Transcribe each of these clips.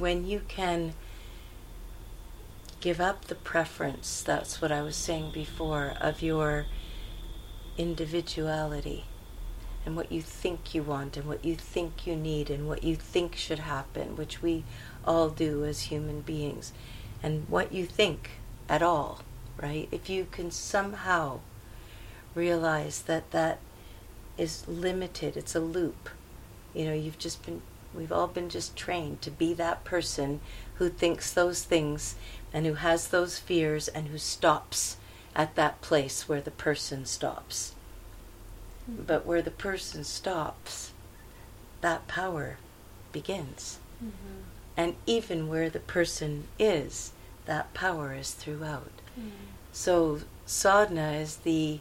when you can give up the preference, that's what I was saying before, of your individuality and what you think you want and what you think you need and what you think should happen, which we all do as human beings, and what you think at all, right? If you can somehow realize that that is limited, it's a loop. You know, you've just been, we've all been just trained to be that person who thinks those things and who has those fears and who stops at that place where the person stops. Mm-hmm. But where the person stops, that power begins. Mm-hmm. And even where the person is, that power is throughout. Mm-hmm. So sadhana is the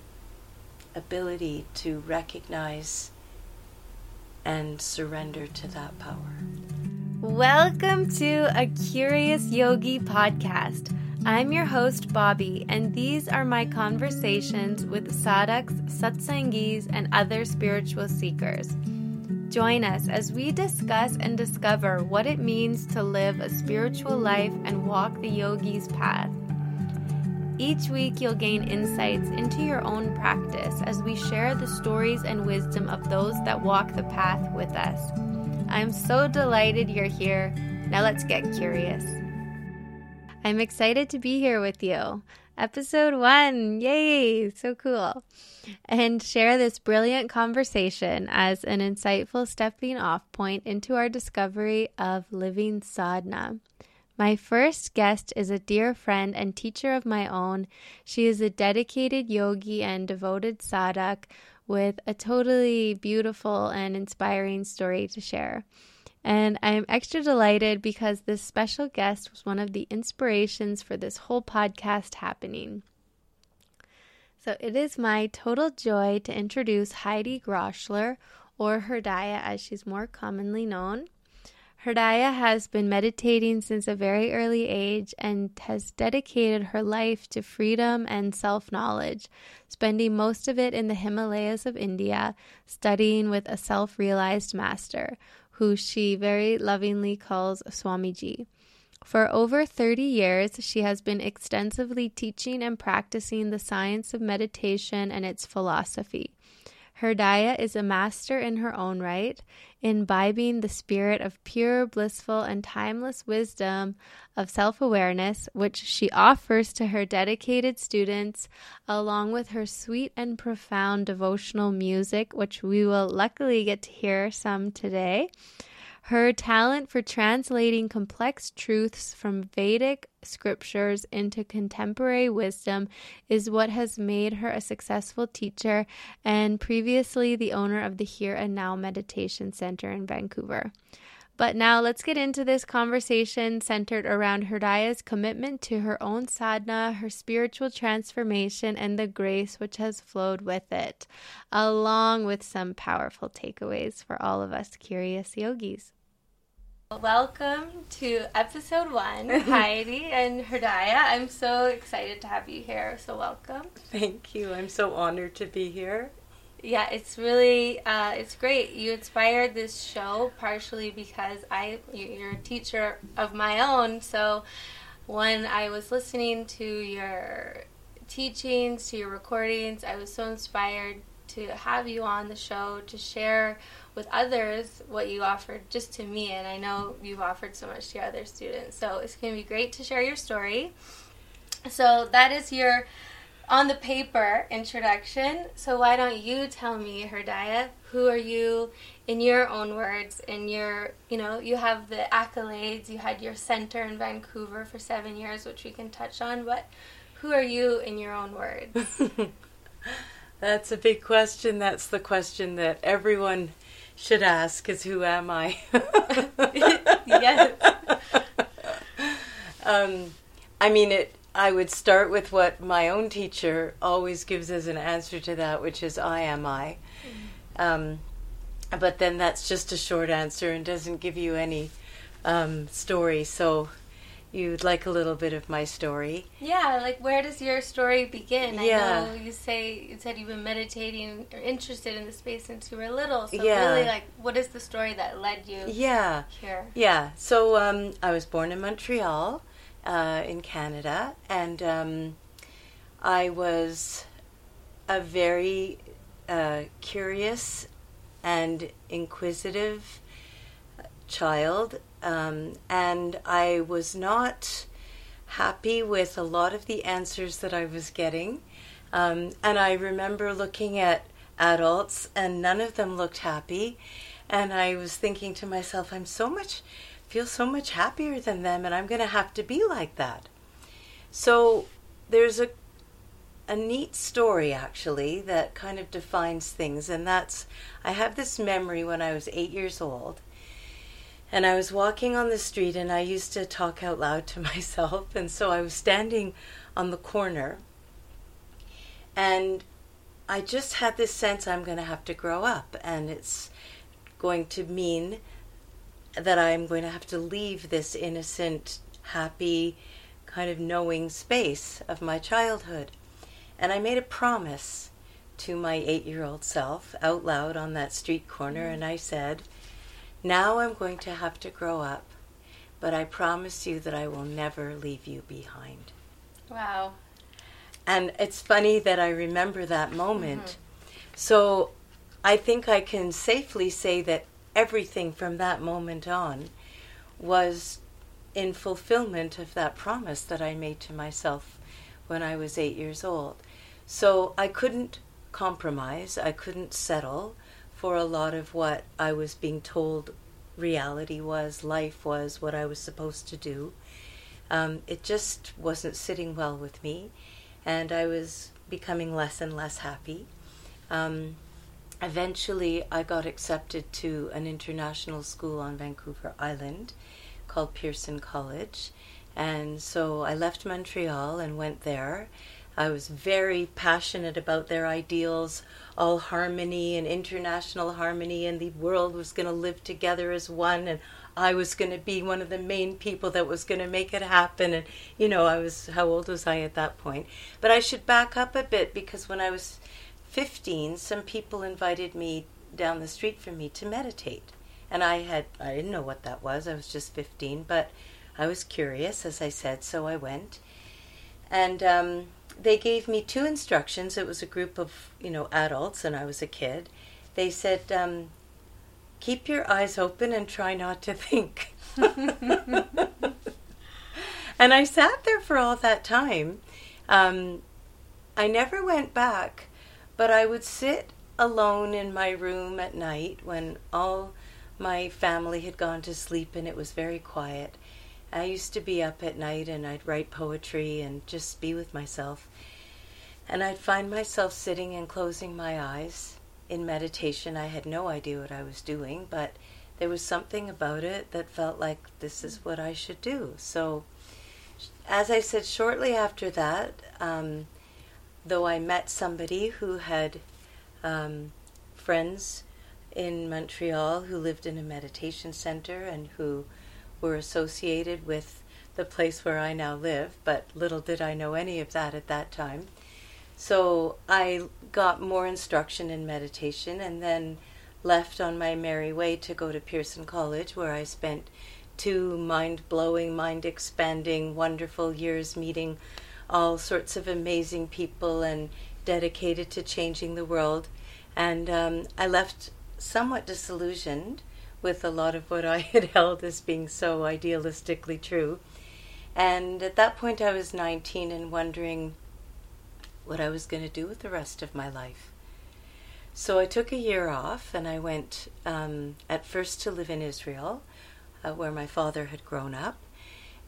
ability to recognize and surrender to that power. Welcome to a Curious Yogi podcast. I'm your host, Bobbi, and these are my conversations with sadhaks, satsangis, and other spiritual seekers. Join us as we discuss and discover what it means to live a spiritual life and walk the yogi's path. Each week, you'll gain insights into your own practice as we share the stories and wisdom of those that walk the path with us. I'm so delighted you're here. Now let's get curious. I'm excited to be here with you. Episode one, yay, so cool. And share this brilliant conversation as an insightful stepping off point into our discovery of living sadhana. My first guest is a dear friend and teacher of my own. She is a dedicated yogi and devoted sadhak with a totally beautiful and inspiring story to share. And I'm extra delighted because this special guest was one of the inspirations for this whole podcast happening. So it is my total joy to introduce Heidi Groschler, or Hirdaya as she's more commonly known. Hirdaya has been meditating since a very early age and has dedicated her life to freedom and self knowledge, spending most of it in the Himalayas of India, studying with a self realized master, who she very lovingly calls Swamiji. For over 30 years, she has been extensively teaching and practicing the science of meditation and its philosophy. Hirdaya is a master in her own right, imbibing the spirit of pure, blissful, and timeless wisdom of self awareness, which she offers to her dedicated students, along with her sweet and profound devotional music, which we will luckily get to hear some today. Her talent for translating complex truths from Vedic scriptures into contemporary wisdom is what has made her a successful teacher and previously the owner of the Here and Now Meditation Center in Vancouver. But now let's get into this conversation centered around Hirdaya's commitment to her own sadhana, her spiritual transformation, and the grace which has flowed with it, along with some powerful takeaways for all of us curious yogis. Welcome to episode one, Heidi and Hirdaya. I'm so excited to have you here. So welcome. Thank you. I'm so honored to be here. Yeah, it's really uh, it's great. You inspired this show partially because I you're a teacher of my own. So when I was listening to your teachings, to your recordings, I was so inspired to have you on the show to share with others what you offered just to me, and I know you've offered so much to other students. So it's going to be great to share your story. So that is your on the paper introduction. So why don't you tell me, Hirdaya, who are you in your own words? In your, you know, you have the accolades. You had your center in Vancouver for seven years, which we can touch on. But who are you in your own words? That's a big question. That's the question that everyone should ask is who am I? yes. Um, I mean, it. I would start with what my own teacher always gives as an answer to that, which is "I am I." Mm-hmm. Um, but then that's just a short answer and doesn't give you any um, story. So, you'd like a little bit of my story. Yeah, like where does your story begin? Yeah. I know you say you said you've been meditating or interested in the space since you were little. So Yeah. really, like, what is the story that led you Yeah. here? Yeah. So um, I was born in Montreal, uh, in Canada, and um, I was a very uh, curious and inquisitive child, um, and I was not happy with a lot of the answers that I was getting. Um, and I remember looking at adults, and none of them looked happy. And I was thinking to myself, I'm so much, feel so much happier than them, and I'm going to have to be like that. So there's a a neat story actually that kind of defines things, and that's I have this memory when I was eight years old, and I was walking on the street, and I used to talk out loud to myself, and so I was standing on the corner, and I just had this sense I'm going to have to grow up, and it's going to mean that I'm going to have to leave this innocent, happy, kind of knowing space of my childhood. And I made a promise to my eight year old self out loud on that street corner, mm. and I said, Now I'm going to have to grow up, but I promise you that I will never leave you behind. Wow. And it's funny that I remember that moment. Mm-hmm. So I think I can safely say that everything from that moment on was in fulfillment of that promise that I made to myself when I was eight years old. So I couldn't compromise, I couldn't settle for a lot of what I was being told reality was, life was, what I was supposed to do. Um, it just wasn't sitting well with me, and I was becoming less and less happy. Um, eventually, I got accepted to an international school on Vancouver Island called Pearson College, and so I left Montreal and went there. I was very passionate about their ideals, all harmony and international harmony, and the world was going to live together as one, and I was going to be one of the main people that was going to make it happen. And, you know, I was, how old was I at that point? But I should back up a bit because when I was 15, some people invited me down the street from me to meditate. And I had, I didn't know what that was, I was just 15, but I was curious, as I said, so I went. And, um, they gave me two instructions. It was a group of, you know, adults, and I was a kid. They said, um, keep your eyes open and try not to think. and I sat there for all that time. Um, I never went back, but I would sit alone in my room at night when all my family had gone to sleep and it was very quiet. I used to be up at night and I'd write poetry and just be with myself. And I'd find myself sitting and closing my eyes in meditation. I had no idea what I was doing, but there was something about it that felt like this is what I should do. So, as I said, shortly after that, um, though I met somebody who had um, friends in Montreal who lived in a meditation center and who were associated with the place where I now live, but little did I know any of that at that time. So I got more instruction in meditation and then left on my merry way to go to Pearson College, where I spent two mind blowing, mind expanding, wonderful years meeting all sorts of amazing people and dedicated to changing the world. And um, I left somewhat disillusioned with a lot of what I had held as being so idealistically true. And at that point, I was 19 and wondering what I was going to do with the rest of my life. So I took a year off and I went um, at first to live in Israel, uh, where my father had grown up.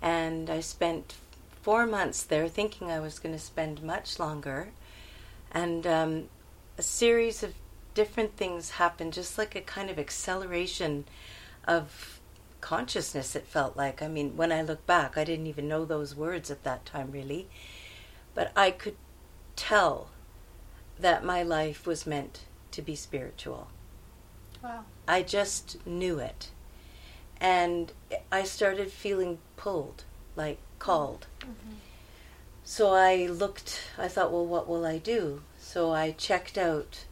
And I spent four months there thinking I was going to spend much longer. And um, a series of different things happen, just like a kind of acceleration of consciousness, it felt like. I mean, when I look back, I didn't even know those words at that time, really. But I could tell that my life was meant to be spiritual. Wow. I just knew it. And I started feeling pulled like called. Mm-hmm. So I looked, I thought, well, what will I do? So I checked out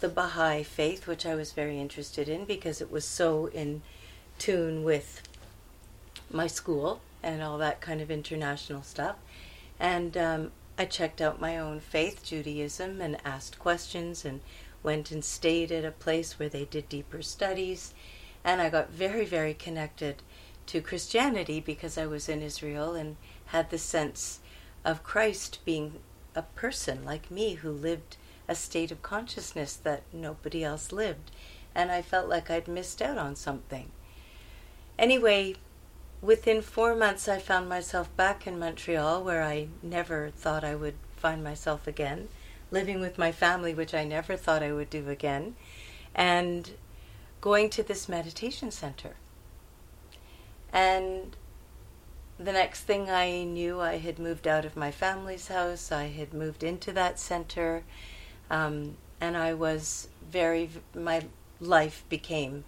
the Baha'i faith, which I was very interested in because it was so in tune with my school and all that kind of international stuff. And um, I checked out my own faith, Judaism, and asked questions and went and stayed at a place where they did deeper studies. And I got very, very connected to Christianity because I was in Israel and had the sense of Christ being a person like me who lived a state of consciousness that nobody else lived. And I felt like I'd missed out on something. Anyway, within four months, I found myself back in Montreal where I never thought I would find myself again, living with my family, which I never thought I would do again, and going to this meditation center. And the next thing I knew, I had moved out of my family's house. I had moved into that center. Um, and I was very, my life became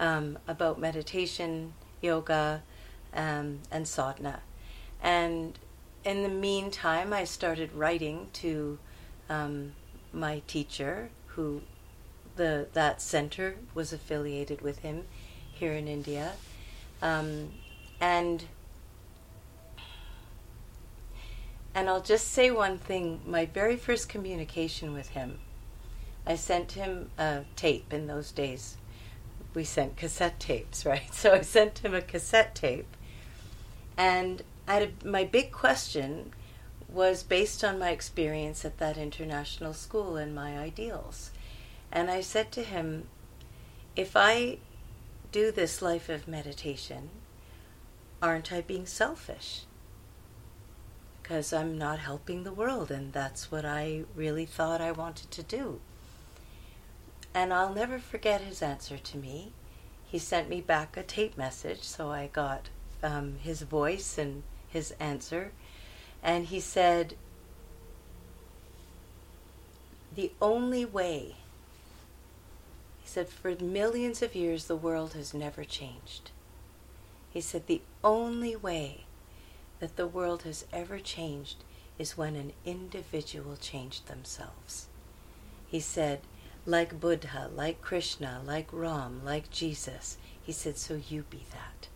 um, about meditation, yoga, um, and sadhana. And in the meantime, I started writing to um, my teacher, who the that center was affiliated with him here in India, um, and and I'll just say one thing. My very first communication with him, I sent him a tape in those days. We sent cassette tapes, right? So I sent him a cassette tape, and a, my big question was based on my experience at that international school and my ideals. And I said to him, if I do this life of meditation, aren't I being selfish? Because I'm not helping the world, and that's what I really thought I wanted to do. And I'll never forget his answer to me. He sent me back a tape message, so I got um, his voice and his answer. And he said, The only way, he said, for millions of years the world has never changed. He said, The only way that the world has ever changed is when an individual changed themselves. He said, like Buddha, like Krishna, like Ram, like Jesus. He said, so you be that.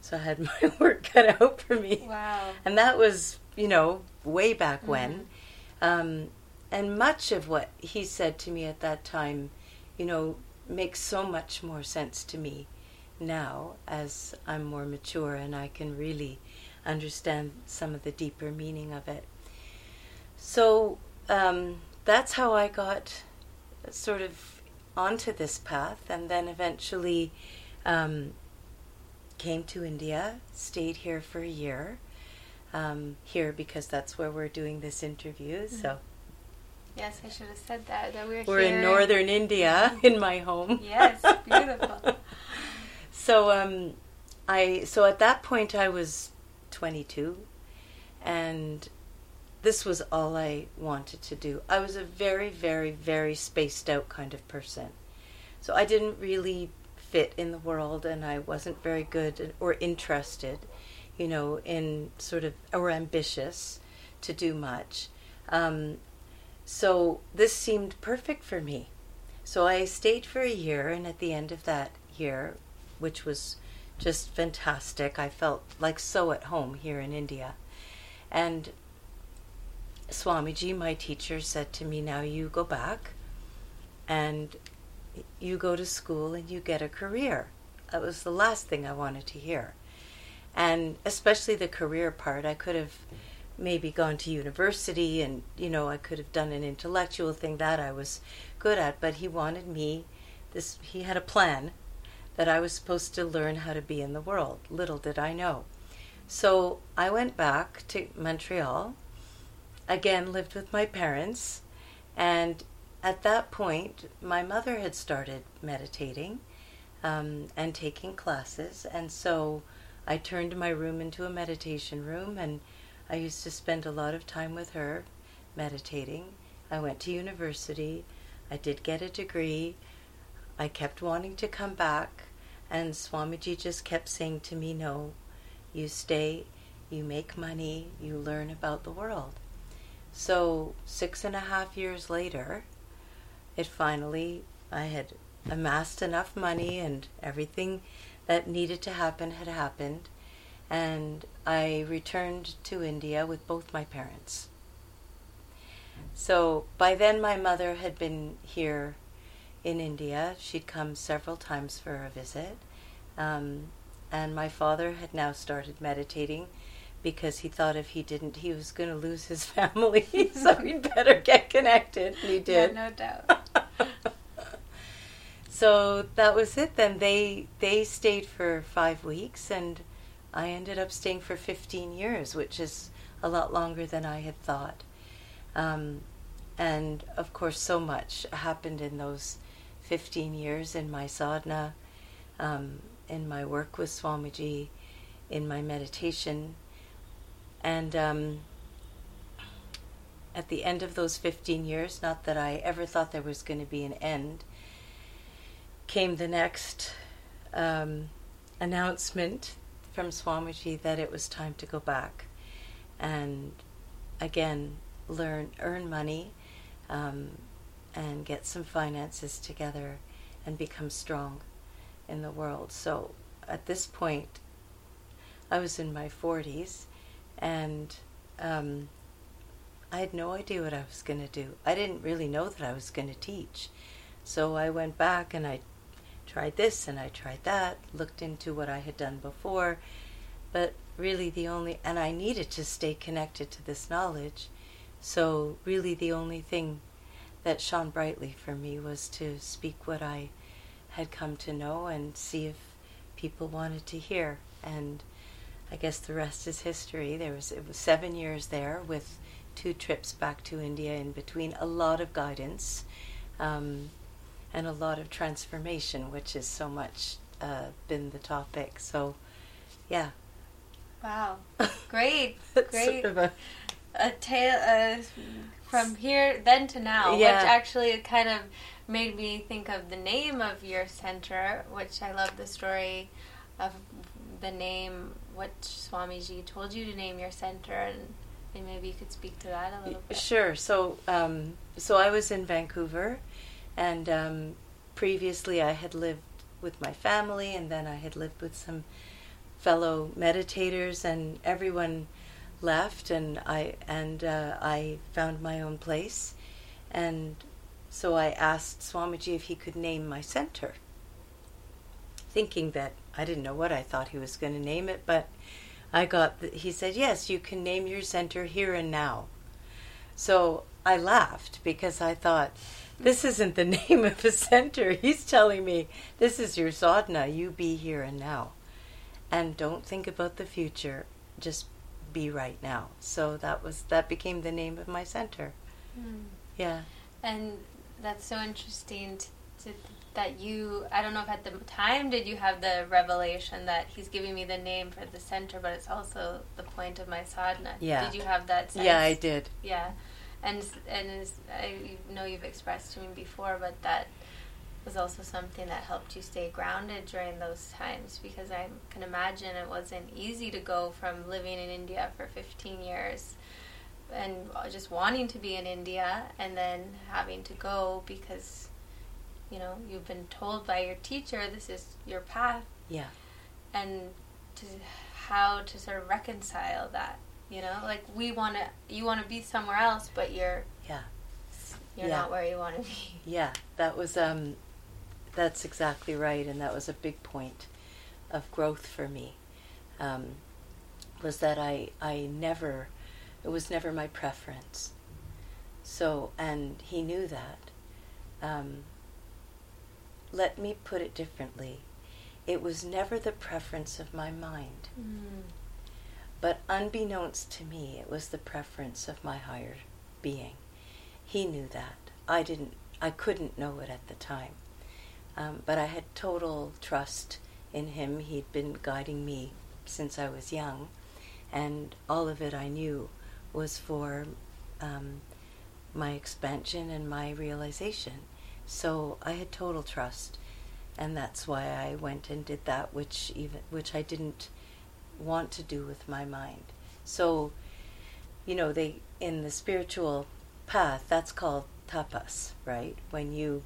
So I had my work cut out for me. Wow. And that was, you know, way back Mm-hmm. when. Um, and much of what he said to me at that time, you know, makes so much more sense to me now as I'm more mature and I can really understand some of the deeper meaning of it. So um, that's how I got sort of onto this path, and then eventually um, came to India, stayed here for a year. Um, here because that's where we're doing this interview. So Yes, I should have said that. That we're, we're in northern India, in my home. Yes, beautiful. So um, I so at that point I was 22, and this was all I wanted to do. I was a very, very, very spaced out kind of person, so I didn't really fit in the world, and I wasn't very good or interested, you know, in sort of or ambitious to do much. Um, so this seemed perfect for me. So I stayed for a year, and at the end of that year, which was just fantastic, I felt like so at home here in India. And Swamiji, my teacher, said to me, Now you go back and you go to school and you get a career. That was the last thing I wanted to hear. And especially the career part, I could have maybe gone to university and you know I could have done an intellectual thing that I was good at but he wanted me this he had a plan that I was supposed to learn how to be in the world little did I know so I went back to Montreal again lived with my parents and at that point my mother had started meditating um, and taking classes and so I turned my room into a meditation room and I used to spend a lot of time with her meditating. I went to university. I did get a degree. I kept wanting to come back, and Swamiji just kept saying to me, No, you stay, you make money, you learn about the world. So, six and a half years later, it finally, I had amassed enough money and everything that needed to happen had happened. And I returned to India with both my parents. So by then, my mother had been here in India. She'd come several times for a visit. Um, and my father had now started meditating because he thought if he didn't, he was going to lose his family. so he'd better get connected. And he did. Yeah, no doubt. so that was it. Then they they stayed for five weeks, and I ended up staying for fifteen years, which is a lot longer than I had thought. Um, and of course, so much happened in those fifteen years in my sadhana, um, in my work with Swamiji, in my meditation, and. Um, at the end of those 15 years, not that I ever thought there was going to be an end, came the next um, announcement from Swamiji that it was time to go back and again learn, earn money, um, and get some finances together and become strong in the world. So at this point, I was in my 40s and um, I had no idea what I was going to do. I didn't really know that I was going to teach. So I went back and I tried this and I tried that, looked into what I had done before, but really the only, and I needed to stay connected to this knowledge. So really the only thing that shone brightly for me was to speak what I had come to know and see if people wanted to hear. And I guess the rest is history. There was it was seven years there with two trips back to India in between, a lot of guidance, um, and a lot of transformation, which has so much uh, been the topic. So, yeah. Wow, great, great. sort of a- a tale uh, from here then to now, Yeah. which actually kind of made me think of the name of your center, which I love the story of the name, what Swamiji told you to name your center, and, and maybe you could speak to that a little bit. Sure. So, um, so I was in Vancouver, and um, previously I had lived with my family, and then I had lived with some fellow meditators, and everyone left, and I and uh, I found my own place, and so I asked Swamiji if he could name my center, thinking that I didn't know what I thought he was going to name it, but I got. The, he said, "Yes, you can name your center here and now." So I laughed because I thought, this isn't the name of a center. He's telling me this is your sadhana. You be here and now, and don't think about the future. Just be right now. So that was that became the name of my center. Hmm. Yeah. And that's so interesting to, to, that you, I don't know if at the time did you have the revelation that he's giving me the name for the center, but it's also the point of my sadhana. Yeah. Did you have that sense? Yeah, I did. Yeah. And, and I know you've expressed to me before, but that was also something that helped you stay grounded during those times because I can imagine it wasn't easy to go from living in India for 15 years and just wanting to be in India and then having to go because you know you've been told by your teacher this is your path Yeah. and to how to sort of reconcile that you know like we want to you want to be somewhere else but you're Yeah. you're Yeah. not where you want to be Yeah, that was um that's exactly right and that was a big point of growth for me. Um, was that I I never it was never my preference. So and he knew that. Um, let me put it differently. It was never the preference of my mind. Mm. But unbeknownst to me, it was the preference of my higher being. He knew that. I didn't. I couldn't know it at the time. Um, but I had total trust in him. He'd been guiding me since I was young, and all of it I knew was for um, my expansion and my realization. So I had total trust, and that's why I went and did that, which even which I didn't want to do with my mind. So, you know, they in the spiritual path, that's called tapas, right? When you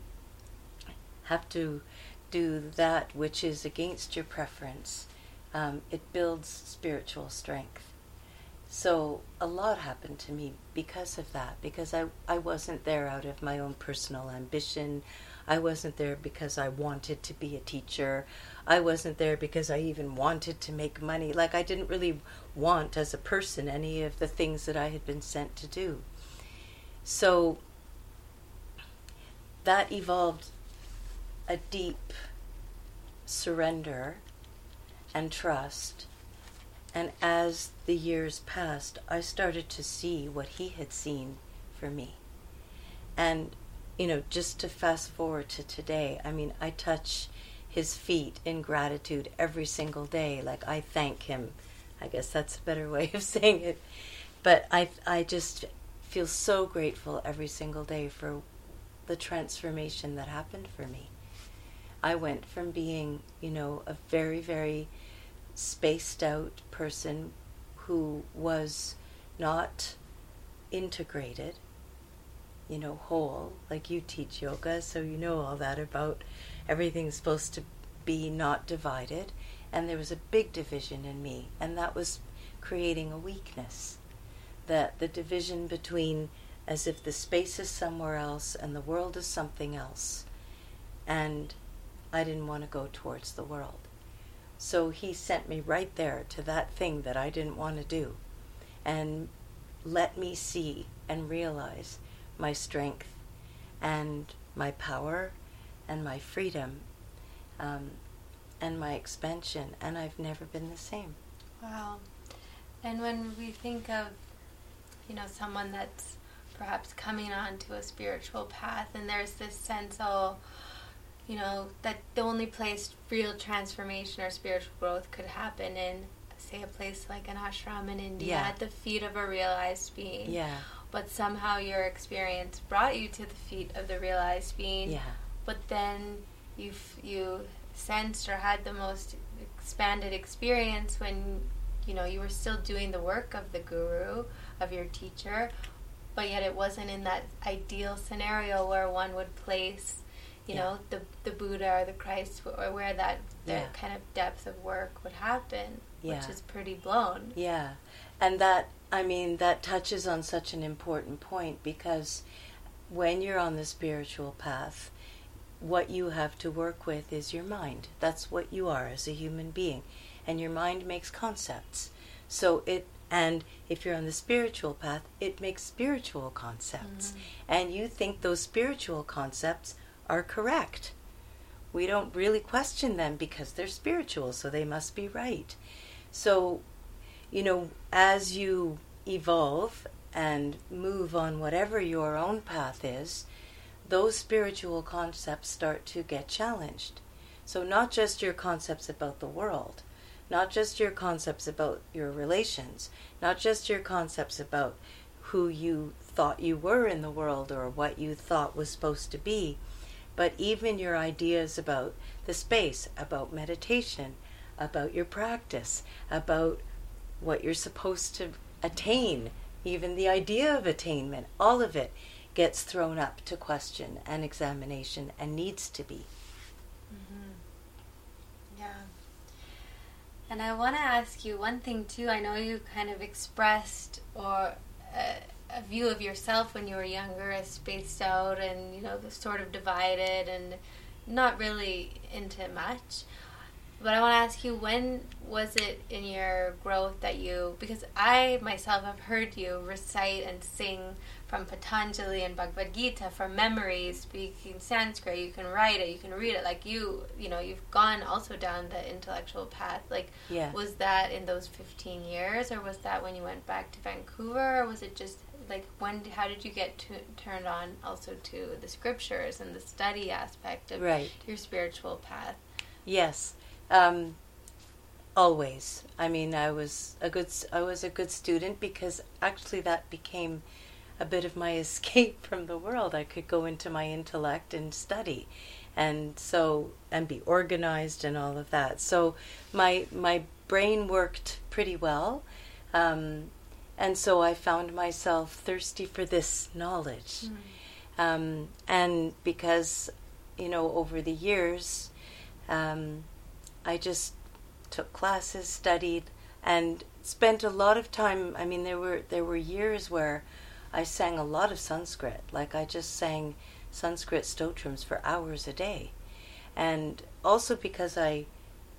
have to do that which is against your preference, um, it builds spiritual strength. So a lot happened to me because of that, because I, I wasn't there out of my own personal ambition. I wasn't there because I wanted to be a teacher. I wasn't there because I even wanted to make money. Like, I didn't really want as a person any of the things that I had been sent to do. So, that evolved a deep surrender and trust. And as the years passed, I started to see what he had seen for me. And, you know, just to fast forward to today, I mean, I touch his feet in gratitude every single day. Like, I thank him. I guess that's a better way of saying it. But I, I just feel so grateful every single day for the transformation that happened for me. I went from being, you know, a very, very spaced out person who was not integrated, you know, whole, like you teach yoga, so you know all that about everything's supposed to be not divided. And there was a big division in me, and that was creating a weakness. That the division between as if the space is somewhere else and the world is something else. And I didn't want to go towards the world. So he sent me right there to that thing that I didn't want to do and let me see and realize my strength and my power and my freedom um, and my expansion. And I've never been the same. Wow. And when we think of, you know, someone that's perhaps coming onto a spiritual path and there's this sense of, you know, that the only place real transformation or spiritual growth could happen in, say, a place like an ashram in India Yeah. at the feet of a realized being. Yeah. But somehow your experience brought you to the feet of the realized being. Yeah. But then you you sensed or had the most expanded experience when you know you were still doing the work of the guru of your teacher, but yet it wasn't in that ideal scenario where one would place you Yeah. know the the Buddha or the Christ or where that that Yeah. kind of depth of work would happen, Yeah. which is pretty blown. Yeah. And that, I mean, that touches on such an important point because when you're on the spiritual path, what you have to work with is your mind. That's what you are as a human being. And your mind makes concepts. So it, and if you're on the spiritual path, it makes spiritual concepts. Mm-hmm. And you think those spiritual concepts are correct. We don't really question them because they're spiritual, so they must be right. So you know, as you evolve and move on whatever your own path is, those spiritual concepts start to get challenged. So, not just your concepts about the world, not just your concepts about your relations, not just your concepts about who you thought you were in the world or what you thought was supposed to be, but even your ideas about the space, about meditation, about your practice, about what you're supposed to attain, even the idea of attainment, all of it gets thrown up to question and examination and needs to be. Mm-hmm. Yeah. And I want to ask you one thing too. I know you kind of expressed or a, a view of yourself when you were younger as spaced out and you know sort of divided and not really into much. But I want to ask you when was it in your growth that you because I myself have heard you recite and sing from Patanjali and Bhagavad Gita from memory, speaking Sanskrit, you can write it, you can read it. Like you, you know, you've gone also down the intellectual path. Like, Yeah. was that in those 15 years, or was that when you went back to Vancouver, or was it just like when? How did you get to, turned on also to the scriptures and the study aspect of Right. your spiritual path? Yes. Um, always. I mean, I was a good i was a good student because actually that became a bit of my escape from the world. I could go into my intellect and study. And so and be organized and all of that. So my my brain worked pretty well. Um, and so I found myself thirsty for this knowledge. Mm. Um, and because, you know, over the years, um, I just took classes, studied, and spent a lot of time. I mean, there were there were years where I sang a lot of Sanskrit. Like I just sang Sanskrit stotrams for hours a day, and also because I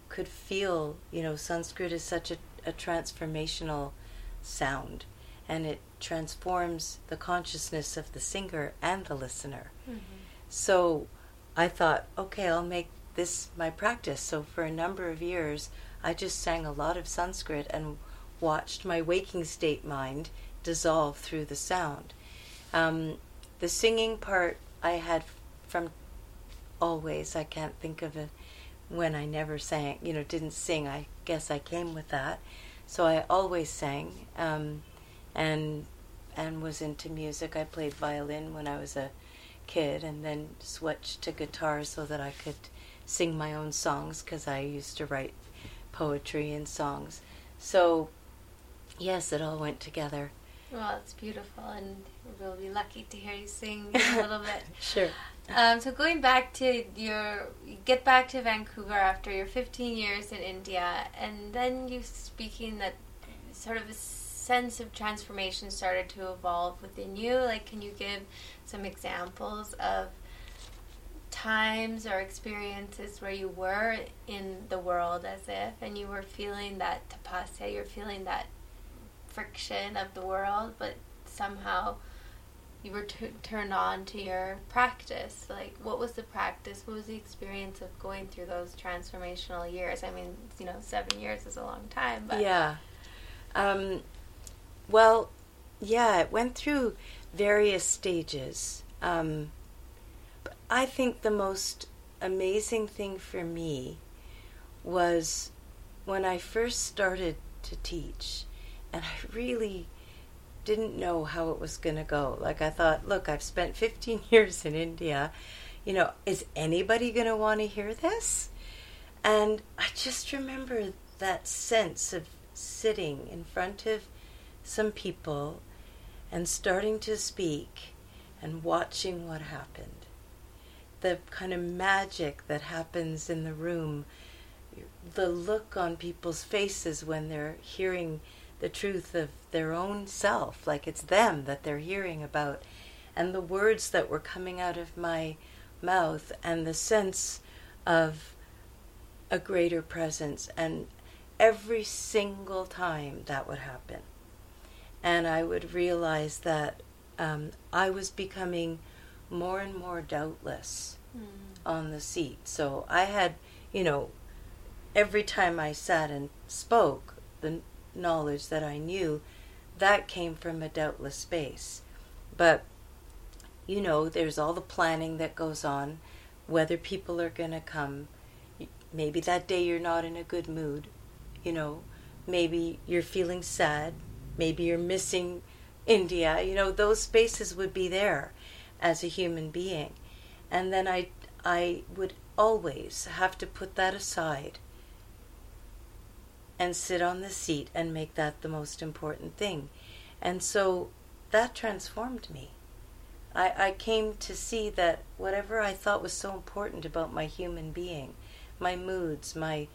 could feel, you know, Sanskrit is such a, a transformational sound, and it transforms the consciousness of the singer and the listener. Mm-hmm. So I thought, okay, I'll make this my practice. So for a number of years, I just sang a lot of Sanskrit and watched my waking state mind dissolve through the sound. Um, the singing part I had from always. I can't think of it when I never sang, you know, didn't sing. I guess I came with that. So I always sang um, and and was into music. I played violin when I was a kid and then switched to guitar so that I could sing my own songs because I used to write poetry and songs. So, yes, it all went together. Well, it's beautiful, and we'll be lucky to hear you sing a little bit. Sure. Um, so going back to your, get back to Vancouver after your 15 years in India, and then you speaking that sort of a sense of transformation started to evolve within you. Like, can you give some examples of times or experiences where you were in the world as if, and you were feeling that tapasya, you're feeling that friction of the world, but somehow you were t- turned on to your practice. Like, what was the practice? What was the experience of going through those transformational years? I mean, you know, seven years is a long time, but yeah. Um, well, yeah, it went through various stages. Um, but I think the most amazing thing for me was when I first started to teach, and I really didn't know how it was going to go. Like, I thought, look, I've spent 15 years in India. You know, is anybody going to want to hear this? And I just remember that sense of sitting in front of some people and starting to speak and watching what happened. The kind of magic that happens in the room, the look on people's faces when they're hearing the truth of their own self, like it's them that they're hearing about, and the words that were coming out of my mouth, and the sense of a greater presence. And every single time that would happen, and I would realize that um, I was becoming more and more doubtless Mm. on the seat. So I had, you know, every time I sat and spoke, the knowledge that I knew, that came from a doubtless space. But, you know, there's all the planning that goes on, whether people are going to come. Maybe that day you're not in a good mood, you know, maybe you're feeling sad, maybe you're missing India, you know, those spaces would be there as a human being. And then I, I would always have to put that aside and sit on the seat and make that the most important thing. And so that transformed me. I, I came to see that whatever I thought was so important about my human being, my moods, my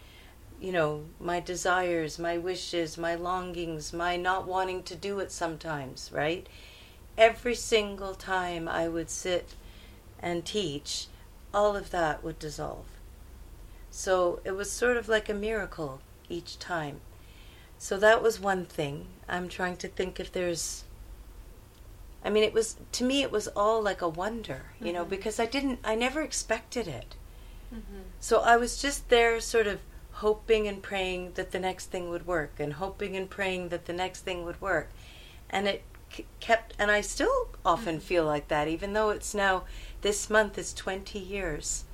you know, my desires, my wishes, my longings, my not wanting to do it sometimes, right? Every single time I would sit and teach, all of that would dissolve. So it was sort of like a miracle each time. So that was one thing. I'm trying to think if there's. I mean, it was, to me, it was all like a wonder, you know, Mhm. because I didn't, I never expected it. Mm-hmm. So I was just there, sort of hoping and praying that the next thing would work, and hoping and praying that the next thing would work. And it kept, and I still often feel like that, even though it's now, this month is 20 years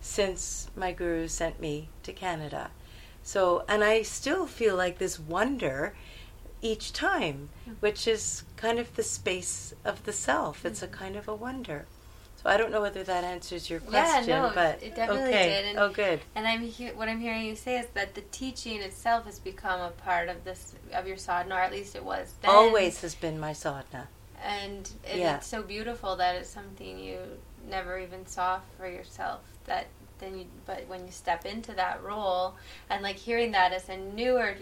since my guru sent me to Canada. So, and I still feel like this wonder each time, mm-hmm. which is kind of the space of the self. It's a mm-hmm. kind of a wonder. So I don't know whether that answers your question, yeah, no, but it definitely okay. did. And, oh, good. And I'm he- what I'm hearing you say is that the teaching itself has become a part of this of your sadhana, or at least it was then. Always has been my sadhana. And it, Yeah. it's so beautiful that it's something you never even saw for yourself. That then, you, but when you step into that role, and like hearing that as a newer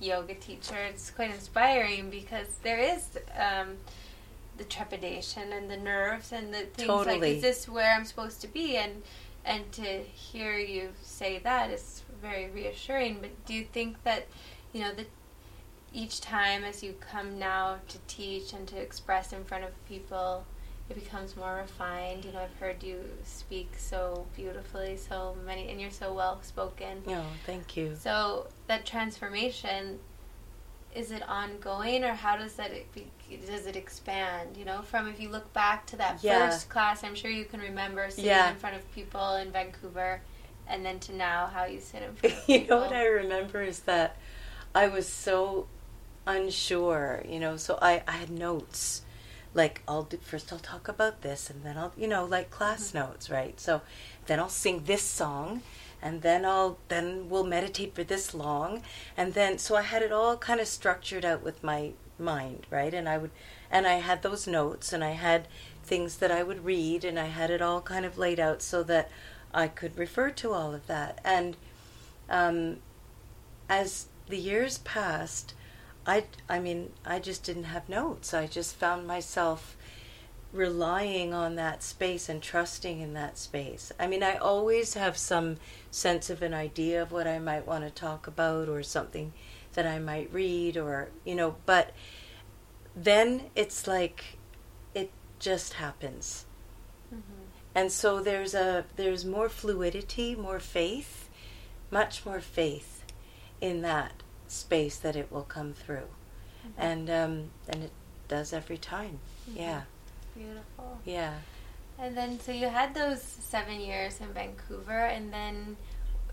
yoga teacher, it's quite inspiring because there is. Um, the trepidation and the nerves and the things like is this where I'm supposed to be and and to hear you say that is very reassuring but do you think that you know that each time as you come now to teach and to express in front of people it becomes more refined you know I've heard you speak so beautifully so many and you're so well spoken No, thank you. so that transformation is it ongoing or how does that be, does it expand? You know, from if you look back to that Yeah. first class, I'm sure you can remember sitting Yeah. in front of people in Vancouver, and then to now how you sit in front of you know what I remember is that I was so unsure, you know, so I, I had notes. Like I'll do first I'll talk about this and then I'll you know, like class Mm-hmm. notes, right? So then I'll sing this song and then I'll then we'll meditate for this long and then so I had it all kind of structured out with my mind, right? And I would and I had those notes and I had things that I would read and I had it all kind of laid out so that I could refer to all of that. And um, as the years passed, I, I mean, I just didn't have notes. I just found myself relying on that space and trusting in that space. I mean, I always have some sense of an idea of what I might want to talk about or something that I might read or, you know, but then it's like it just happens. Mhm. And so there's a there's more fluidity, more faith, much more faith in that space that it will come through, and um, and it does every time. Yeah, Beautiful. yeah. And then, so you had those seven years in Vancouver, and then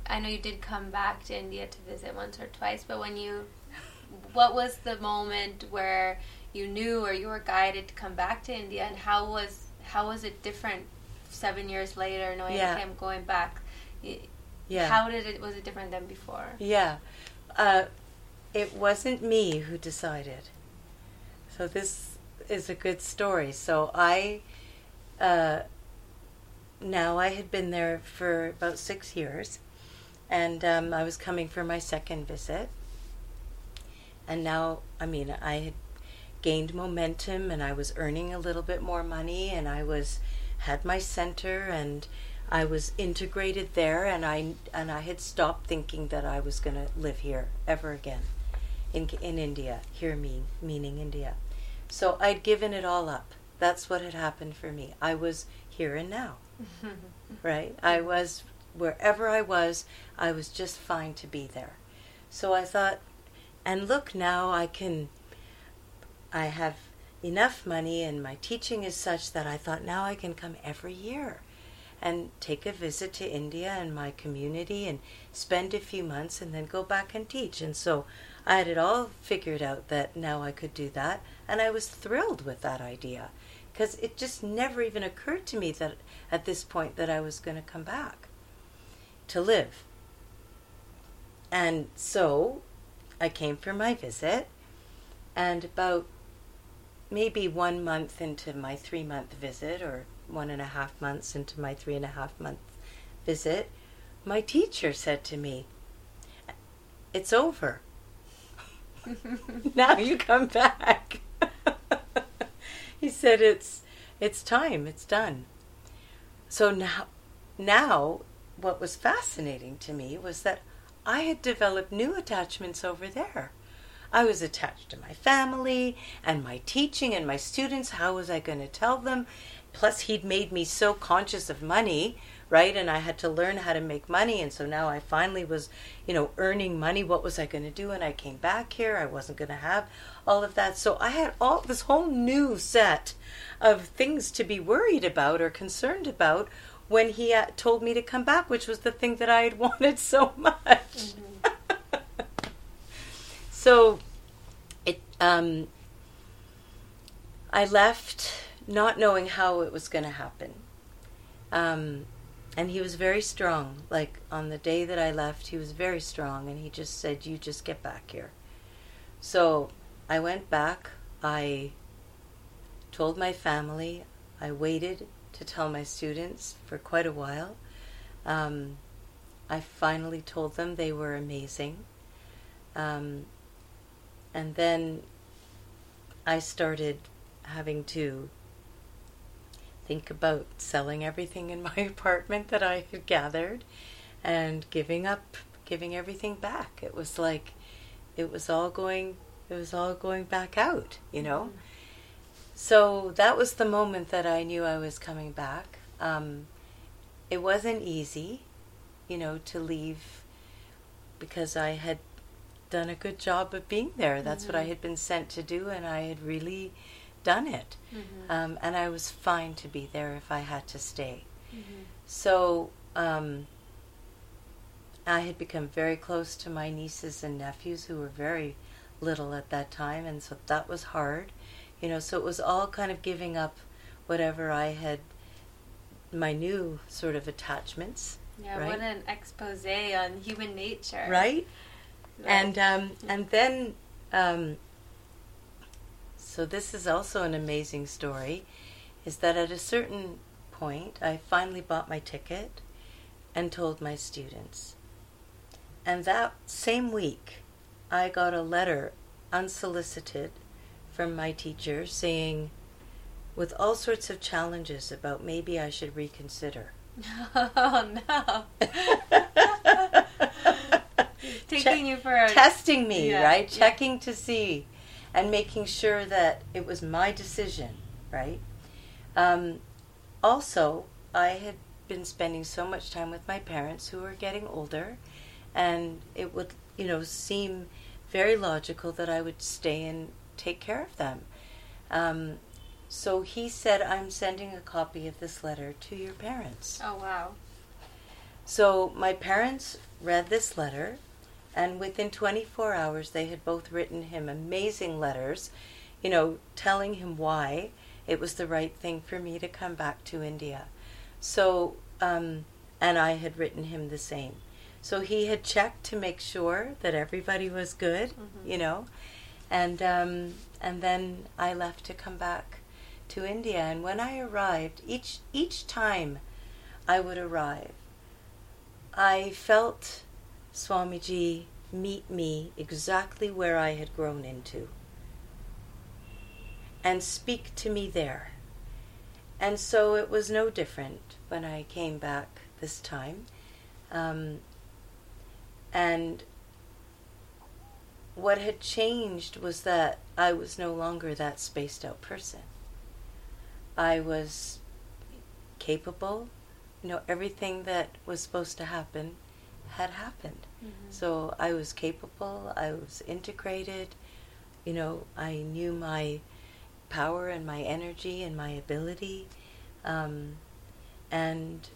I know you did come back to India to visit once or twice, but when you, what was the moment where you knew or you were guided to come back to India, and how was how was it different seven years later, knowing Yeah. okay, I'm going back? Yeah. How did it was it different than before? Yeah. Uh, it wasn't me who decided. So this is a good story. So I, uh, now I had been there for about six years, and um, I was coming for my second visit. And now, I mean, I had gained momentum, and I was earning a little bit more money, and I was had my center, and I was integrated there, and I and I had stopped thinking that I was going to live here ever again, in in India. Here, mean meaning India. So I'd given it all up. That's what had happened for me. I was here and now, right? I was wherever I was. I was just fine to be there. So I thought, and look now, I can. I have enough money, and my teaching is such that I thought now I can come every year and take a visit to India and my community and spend a few months and then go back and teach. And so I had it all figured out that now I could do that. And I was thrilled with that idea because it just never even occurred to me that at this point that I was going to come back to live. And so I came for my visit, and about maybe one month into my three month visit, or one and a half months into my three and a half month visit, my teacher said to me, It's over. now you come back. he said it's it's time, it's done. So now now what was fascinating to me was that I had developed new attachments over there. I was attached to my family and my teaching and my students. How was I going to tell them? Plus, he'd made me so conscious of money, right? And I had to learn how to make money. And so now I finally was, you know, earning money. What was I going to do? And I came back here. I wasn't going to have all of that. So I had all this whole new set of things to be worried about or concerned about when he told me to come back, which was the thing that I had wanted so much. so it um, I left not knowing how it was going to happen. Um, and he was very strong. Like on the day that I left, he was very strong, and he just said, "You just get back here." So I went back. I told my family. I waited to tell my students for quite a while. Um, I finally told them they were amazing. Um, and then I started having to think about selling everything in my apartment that I had gathered and giving up giving everything back. It was like it was all going it was all going back out, you know. Mm-hmm. So that was the moment that I knew I was coming back. Um, it wasn't easy, you know, to leave because I had done a good job of being there. That's mm-hmm. what I mm-hmm. had been sent to do, and I had really done it. Mm-hmm. Um, and I was fine to be there if I had to stay. Mm-hmm. So um, I had become very close to my nieces and nephews who were very little at that time, and so that was hard. You know, so it was all kind of giving up whatever I had, my new sort of attachments. Yeah, right? what an expose on human nature. Right? And um, and then um, so this is also an amazing story, is that at a certain point I finally bought my ticket and told my students. And that same week I got a letter unsolicited from my teacher saying with all sorts of challenges about maybe I should reconsider. Oh no. taking you for a testing me, yeah, right? Yeah. Checking to see and making sure that it was my decision, right? Um, also, I had been spending so much time with my parents who were getting older, and it would, you know, seem very logical that I would stay and take care of them. Um, so he said, I'm sending a copy of this letter to your parents. Oh, wow. So my parents read this letter and within 24 hours, they had both written him amazing letters, you know, telling him why it was the right thing for me to come back to India. So, um, and I had written him the same. So he had checked to make sure that everybody was good, mm-hmm. you know, and um, and then I left to come back to India. And when I arrived, each each time I would arrive, I felt Swamiji meet me exactly where I had grown into and speak to me there. And so it was no different when I came back this time. Um, and what had changed was that I was no longer that spaced out person. I was capable, you know, everything that was supposed to happen had happened. Mm-hmm. So I was capable, I was integrated, you know, I knew my power and my energy and my ability. Um, and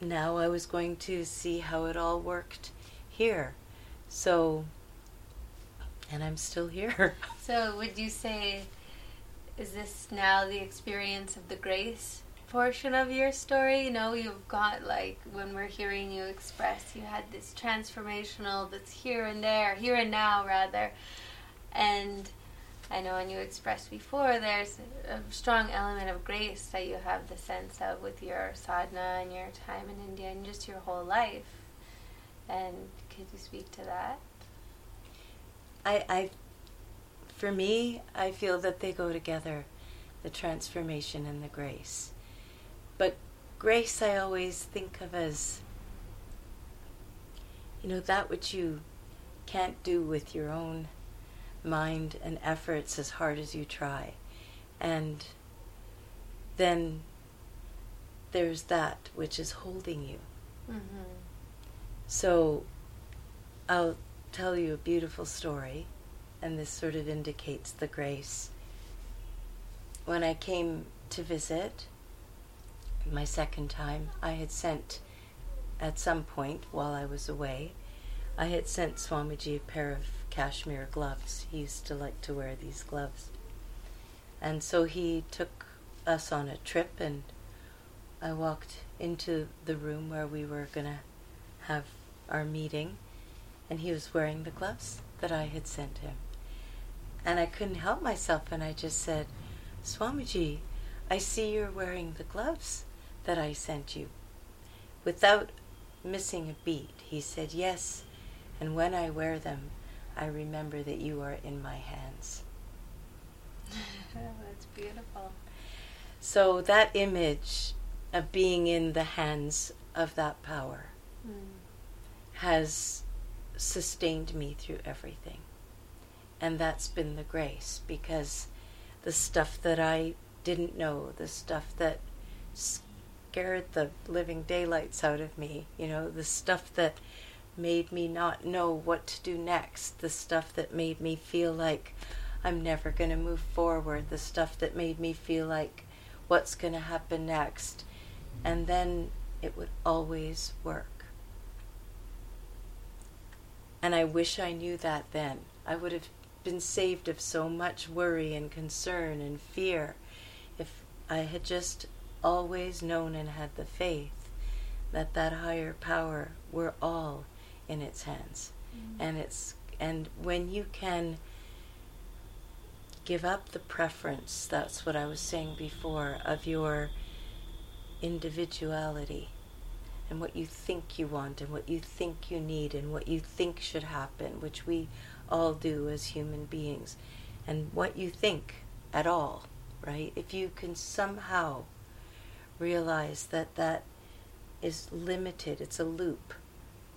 now I was going to see how it all worked here. So, and I'm still here. so, would you say, is this now the experience of the grace portion of your story. You know, you've got like when we're hearing you express, you had this transformational that's here and there, here and now rather. And I know when you expressed before, there's a strong element of grace that you have the sense of with your sadhana and your time in India and just your whole life. And could you speak to that? I, I, for me, I feel that they go together, the transformation and the grace. But grace, I always think of as, you know, that which you can't do with your own mind and efforts as hard as you try. And then there's that which is holding you. Mm-hmm. So I'll tell you a beautiful story, and this sort of indicates the grace. When I came to visit, my second time, I had sent, at some point while I was away, I had sent Swamiji a pair of cashmere gloves. He used to like to wear these gloves. And so he took us on a trip, and I walked into the room where we were going to have our meeting, and he was wearing the gloves that I had sent him. And I couldn't help myself, and I just said, Swamiji, I see you're wearing the gloves that I sent you. Without missing a beat, he said, Yes, and when I wear them, I remember that you are in my hands. That's beautiful. So that image of being in the hands of that power Mm. has sustained me through everything. And that's been the grace because the stuff that I didn't know, the stuff that scared the living daylights out of me, you know, the stuff that made me not know what to do next, the stuff that made me feel like I'm never going to move forward, the stuff that made me feel like what's going to happen next. And then it would always work. And I wish I knew that then. I would have been saved of so much worry and concern and fear if I had just always known and had the faith that that higher power we're all in its hands. Mm-hmm. And it's and when you can give up the preference that's what i was saying before of your individuality and what you think you want and what you think you need and what you think should happen which we all do as human beings and what you think at all right? If you can somehow realize that that is limited. It's a loop.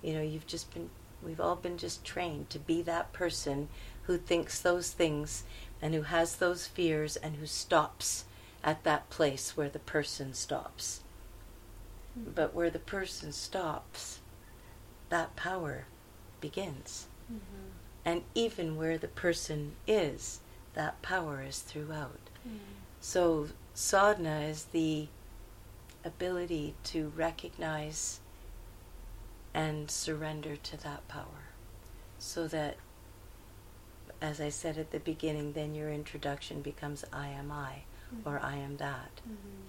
You know you've just been we've all been just trained to be that person who thinks those things and who has those fears and who stops at that place where the person stops. But where the person stops that power begins. Mm-hmm. and even where the person is that power is throughout. So sadhana is the ability to recognize and surrender to that power. So that, as I said at the beginning, then your introduction becomes I am I or I am that. Mm-hmm.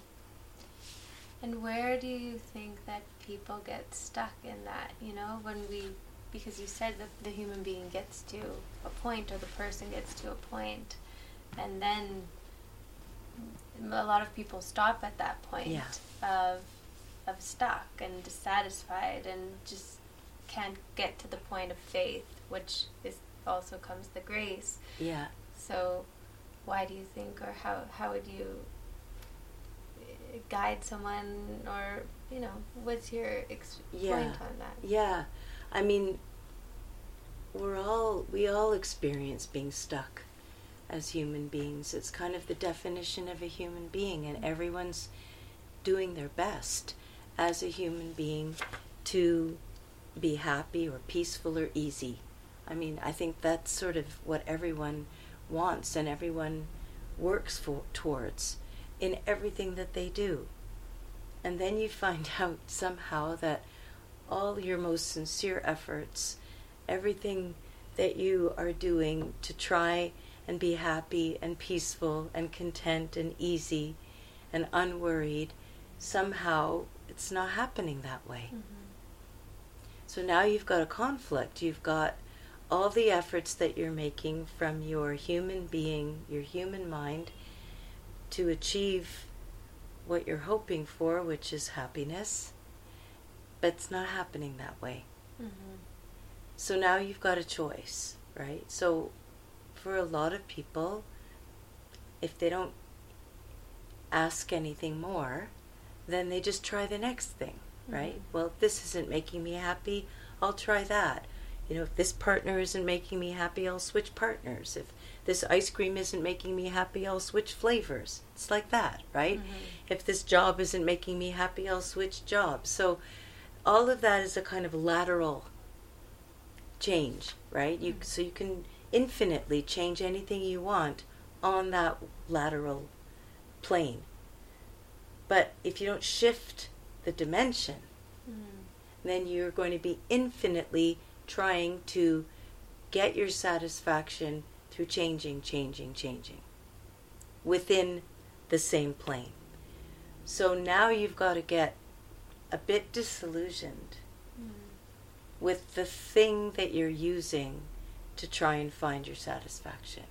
And where do you think that people get stuck in that? You know, when we, because you said that the human being gets to a point or the person gets to a point, and then a lot of people stop at that point Yeah. Of of stuck and dissatisfied and just can't get to the point of faith, which is also comes the grace. Yeah. So, why do you think, or how how would you guide someone, or you know, what's your ex- Yeah. point on that? Yeah. I mean, we're all, we all experience being stuck as human beings. It's kind of the definition of a human being, and everyone's doing their best as a human being to be happy or peaceful or easy. I mean, I think that's sort of what everyone wants and everyone works for towards in everything that they do. And then you find out somehow that all your most sincere efforts, everything that you are doing to try and be happy and peaceful and content and easy and unworried, somehow it's not happening that way. Mm-hmm. So now you've got a conflict. You've got all the efforts that you're making from your human being, your human mind, to achieve what you're hoping for, which is happiness. But it's not happening that way. Mm-hmm. So now you've got a choice, right? So for a lot of people, if they don't ask anything more, then they just try the next thing, right? Mhm. Well, if this isn't making me happy, I'll try that. You know, if this partner isn't making me happy, I'll switch partners. If this ice cream isn't making me happy, I'll switch flavors. It's like that, right? Mhm. If this job isn't making me happy, I'll switch jobs. So all of that is a kind of lateral change, right? You Mhm. so you can infinitely change anything you want on that lateral plane. But if you don't shift the dimension, Mm-hmm. then you're going to be infinitely trying to get your satisfaction through changing, changing, changing within the same plane. So now you've got to get a bit disillusioned Mm. with the thing that you're using to try and find your satisfaction.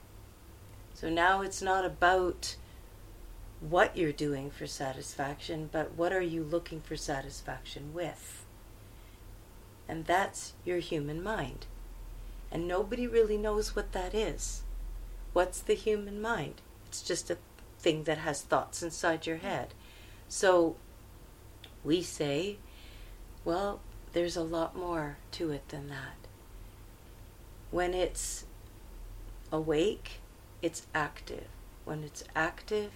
So now it's not about what you're doing for satisfaction, but what are you looking for satisfaction with? And that's your human mind. And nobody really knows what that is. What's the human mind? It's just a thing that has thoughts inside your head. So we say, well, there's a lot more to it than that. When it's awake, it's active. When it's active,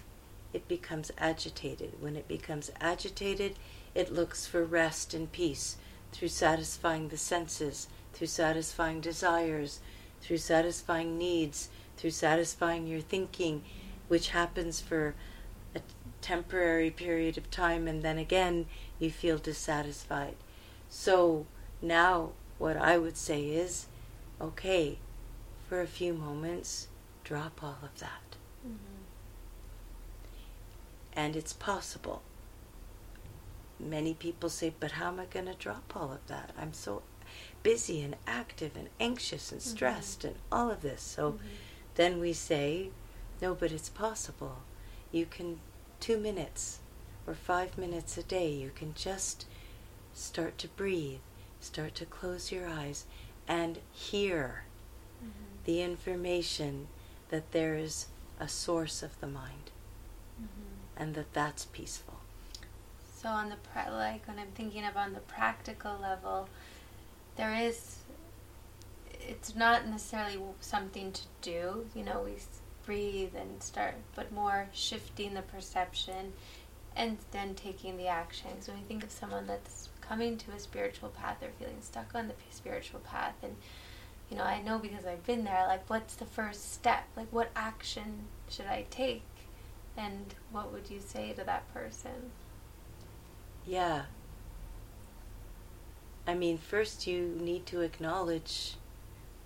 it becomes agitated. When it becomes agitated, it looks for rest and peace through satisfying the senses, through satisfying desires, through satisfying needs, through satisfying your thinking, which happens for a temporary period of time and then again you feel dissatisfied. So now what I would say is okay, for a few moments, drop all of that. Mm-hmm. And it's possible. Many people say, but how am I going to drop all of that? I'm so busy and active and anxious and stressed and all of this. So Mm-hmm. then we say, no, but it's possible. You can, two minutes or five minutes a day, you can just start to breathe, start to close your eyes, and hear Mm-hmm. the information that there is a source of the mind Mm-hmm. And that that's peaceful. So on the pra- like when I'm thinking of on the practical level, there is. It's not necessarily something to do. You know, we breathe and start, but more shifting the perception, and then taking the action. So when you think of someone that's coming to a spiritual path or feeling stuck on the spiritual path, and you know, I know because I've been there. Like, what's the first step? Like, what action should I take? And what would you say to that person? Yeah. I mean, first you need to acknowledge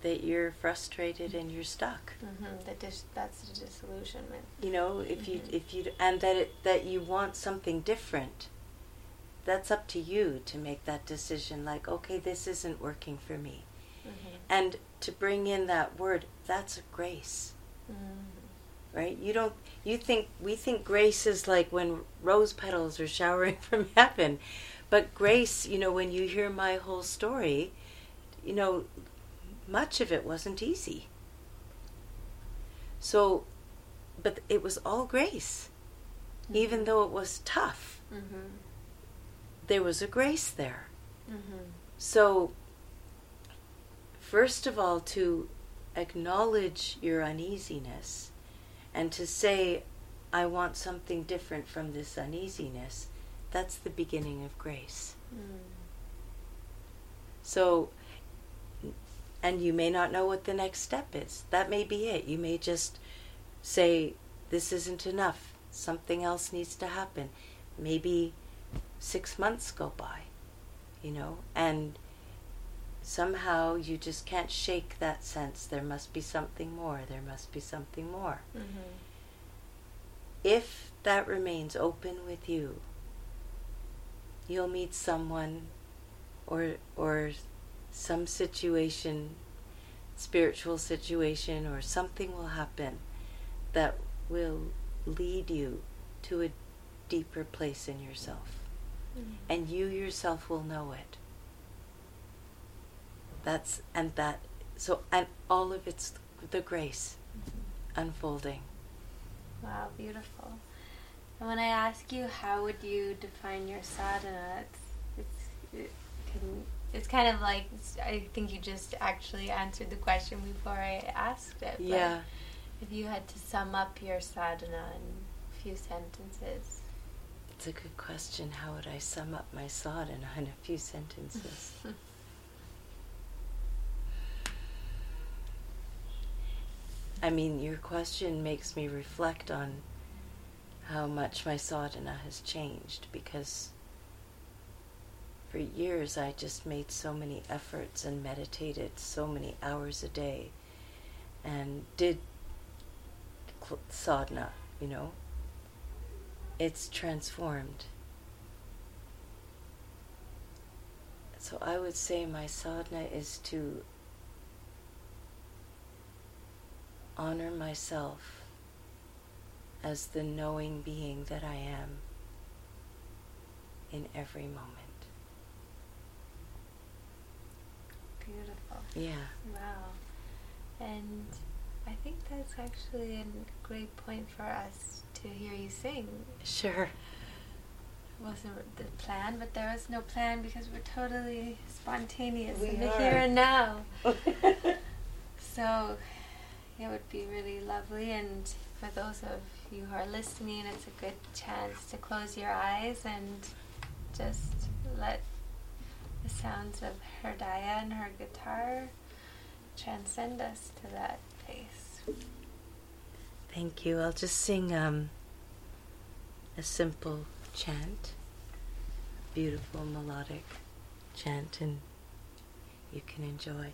that you're frustrated and you're stuck. Mm-hmm. The dis- that's the disillusionment. You know, if you Mhm. if you and that it that you want something different. That's up to you to make that decision like, okay, this isn't working for me. Mm-hmm. And to bring in that word, that's a grace. Mm-hmm. Right? You don't. You think we think grace is like when rose petals are showering from heaven, but grace, you know, when you hear my whole story, you know, much of it wasn't easy. So, but it was all grace, even though it was tough. Mm-hmm. There was a grace there. Mm-hmm. So, first of all, to acknowledge your uneasiness and to say, I want something different from this uneasiness, that's the beginning of grace. Mm. So, and you may not know what the next step is. That may be it. You may just say, This isn't enough. Something else needs to happen. Maybe six months go by, you know, and somehow you just can't shake that sense. There must be something more. There must be something more. Mm-hmm. If that remains open with you, you'll meet someone or or some situation spiritual situation or something will happen that will lead you to a deeper place in yourself Mm-hmm. and you yourself will know it that's and that so and all of it's the grace unfolding Wow, beautiful. And when I ask you, how would you define your sadhana? It's it's it can, it's kind of like I think you just actually answered the question before I asked it. but yeah If you had to sum up your sadhana in a few sentences. It's a good question. How would I sum up my sadhana in a few sentences? I mean, your question makes me reflect on how much my sadhana has changed because for years I just made so many efforts and meditated so many hours a day and did sadhana, you know. It's transformed. So I would say my sadhana is to honor myself as the knowing being that I am in every moment. Beautiful. Yeah. Wow. And I think that's actually a great point for us to hear you sing. Sure. It wasn't the plan, but there was no plan because we're totally spontaneous We in the here and now. So it would be really lovely, and for those of you who are listening, it's a good chance to close your eyes and just let the sounds of her Hirdaya and her guitar transcend us to that place. Thank you. I'll just sing um, a simple chant, beautiful melodic chant, and you can enjoy.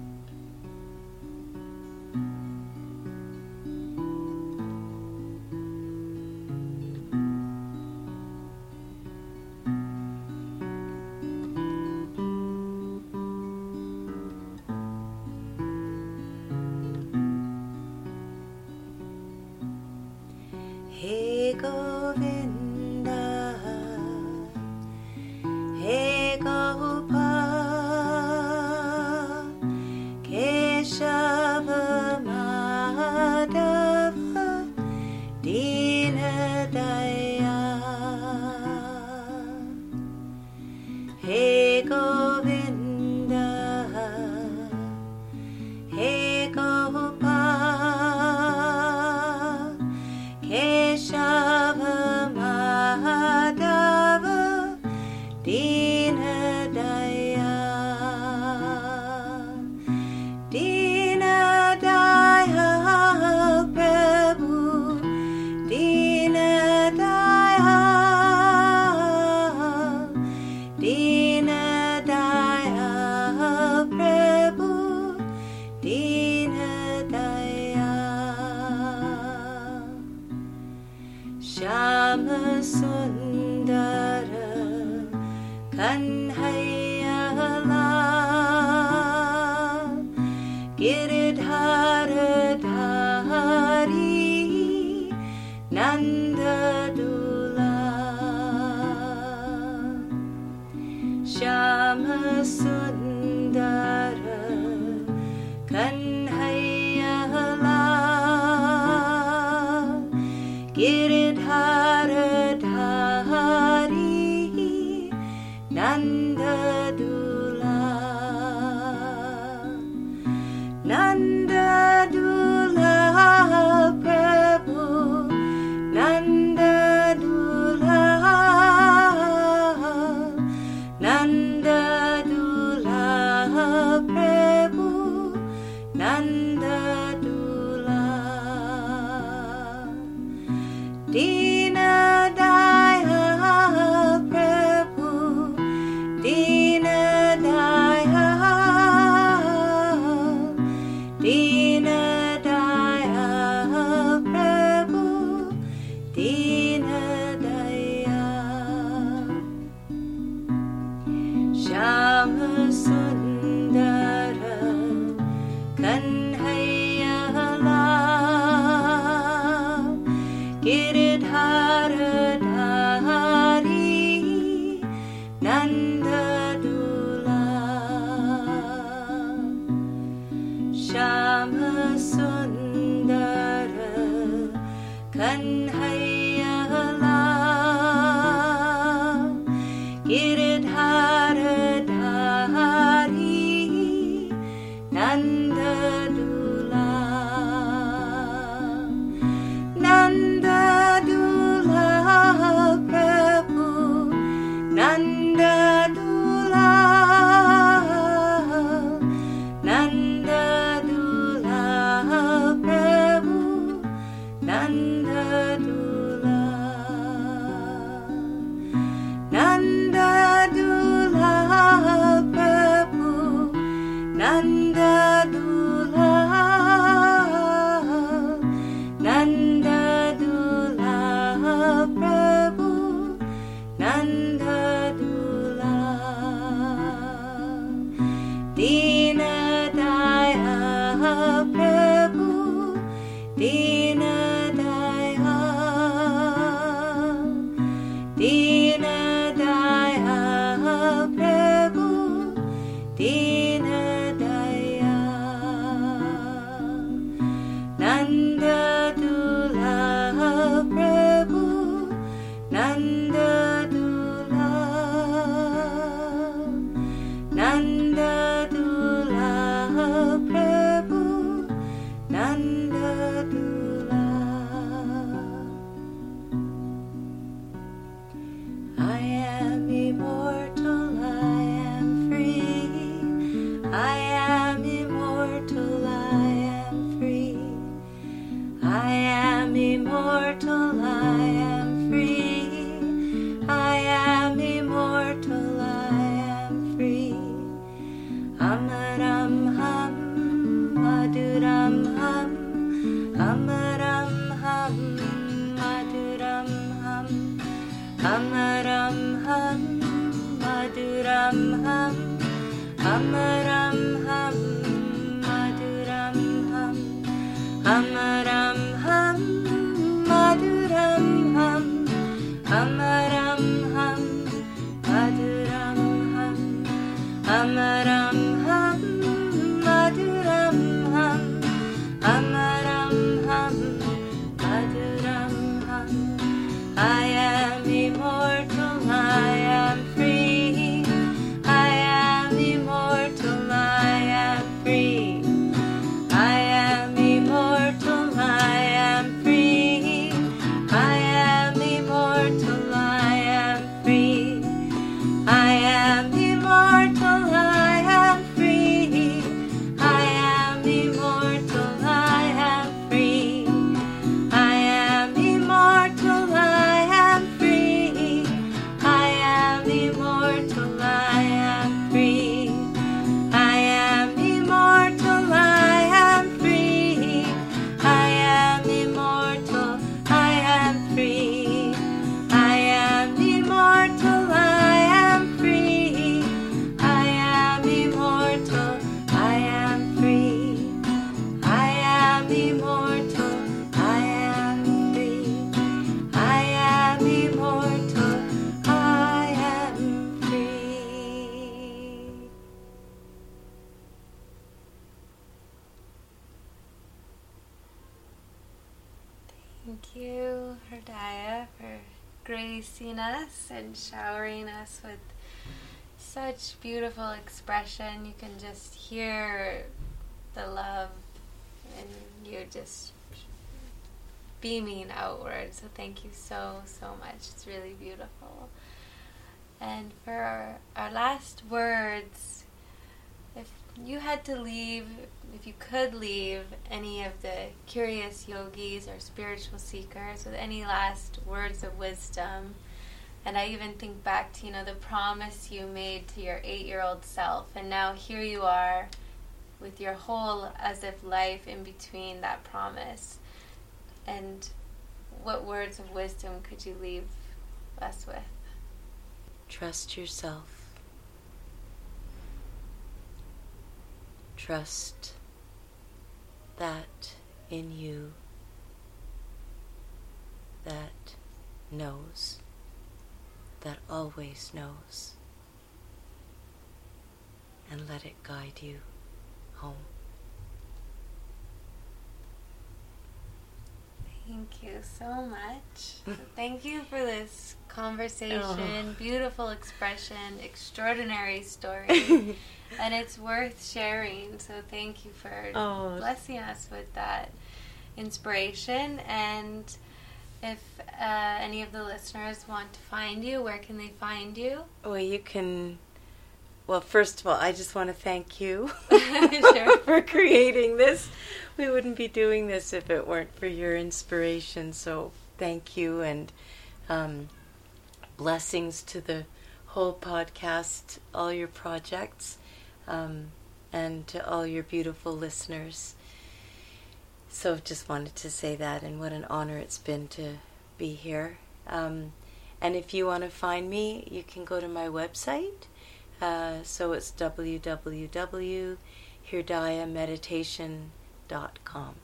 Giridhara Ana. Such beautiful expression. You can just hear the love and you're just beaming outward. So thank you so, so much. It's really beautiful. And for our, our last words, if you had to leave, if you could leave any of the curious yogis or spiritual seekers with any last words of wisdom, and I even think back to, you know, the promise you made to your eight year old self, and now here you are with your whole as if life in between that promise. And what words of wisdom could you leave us with? Trust yourself. Trust that in you that knows, that always knows, and let it guide you home. Thank you so much. Thank you for this conversation, Oh. beautiful expression, extraordinary story. and it's worth sharing. So thank you for Oh. blessing us with that inspiration. And if uh, any of the listeners want to find you, where can they find you? Well, you can. Well, first of all, I just want to thank you for creating this. We wouldn't be doing this if it weren't for your inspiration. So, thank you and um, blessings to the whole podcast, all your projects, um, and to all your beautiful listeners. So, just wanted to say that, and what an honor it's been to be here. Um, and if you want to find me, you can go to my website. Uh, so it's www.hirdayameditation.com.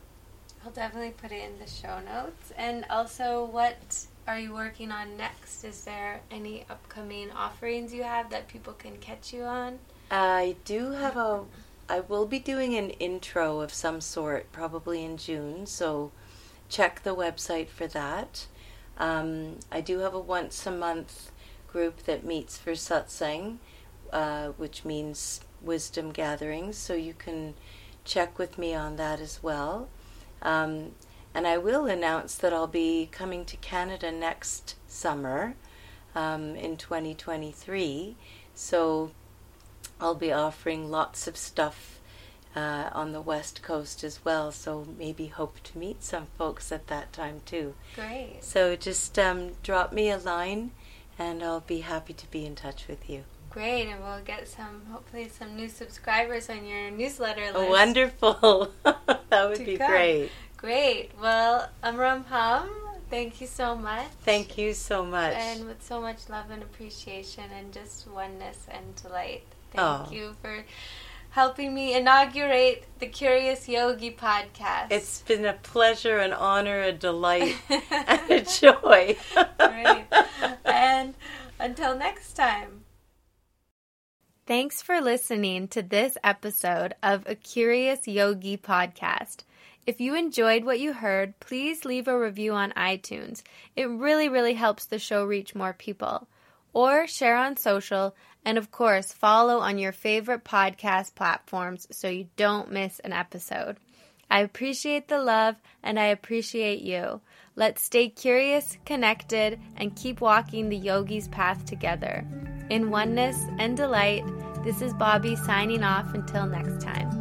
I'll definitely put it in the show notes. And also, what are you working on next? Is there any upcoming offerings you have that people can catch you on? I do have a. I will be doing an intro of some sort, probably in June. So check the website for that. Um, I do have a once a month group that meets for satsang, uh, which means wisdom gatherings. So you can check with me on that as well. Um, and I will announce that I'll be coming to Canada next summer um, in 2023. So I'll be offering lots of stuff uh, on the West Coast as well. So maybe hope to meet some folks at that time too. Great. So just um, drop me a line and I'll be happy to be in touch with you. Great, and we'll get some, hopefully, some new subscribers on your newsletter list. Oh, wonderful. that would be come. great. Great. Well, Amram Hum, thank you so much. Thank you so much. And with so much love and appreciation and just oneness and delight. Thank Oh. you for helping me inaugurate the Curious Yogi podcast. it's been a pleasure, an honor, a delight, and a joy. Great. And until next time. Thanks for listening to this episode of a Curious Yogi podcast. If you enjoyed what you heard, please leave a review on iTunes. It really, really helps the show reach more people. Or share on social, and of course, follow on your favorite podcast platforms so you don't miss an episode. I appreciate the love and I appreciate you. Let's stay curious, connected, and keep walking the yogi's path together. In oneness and delight, this is Bobbi signing off until next time.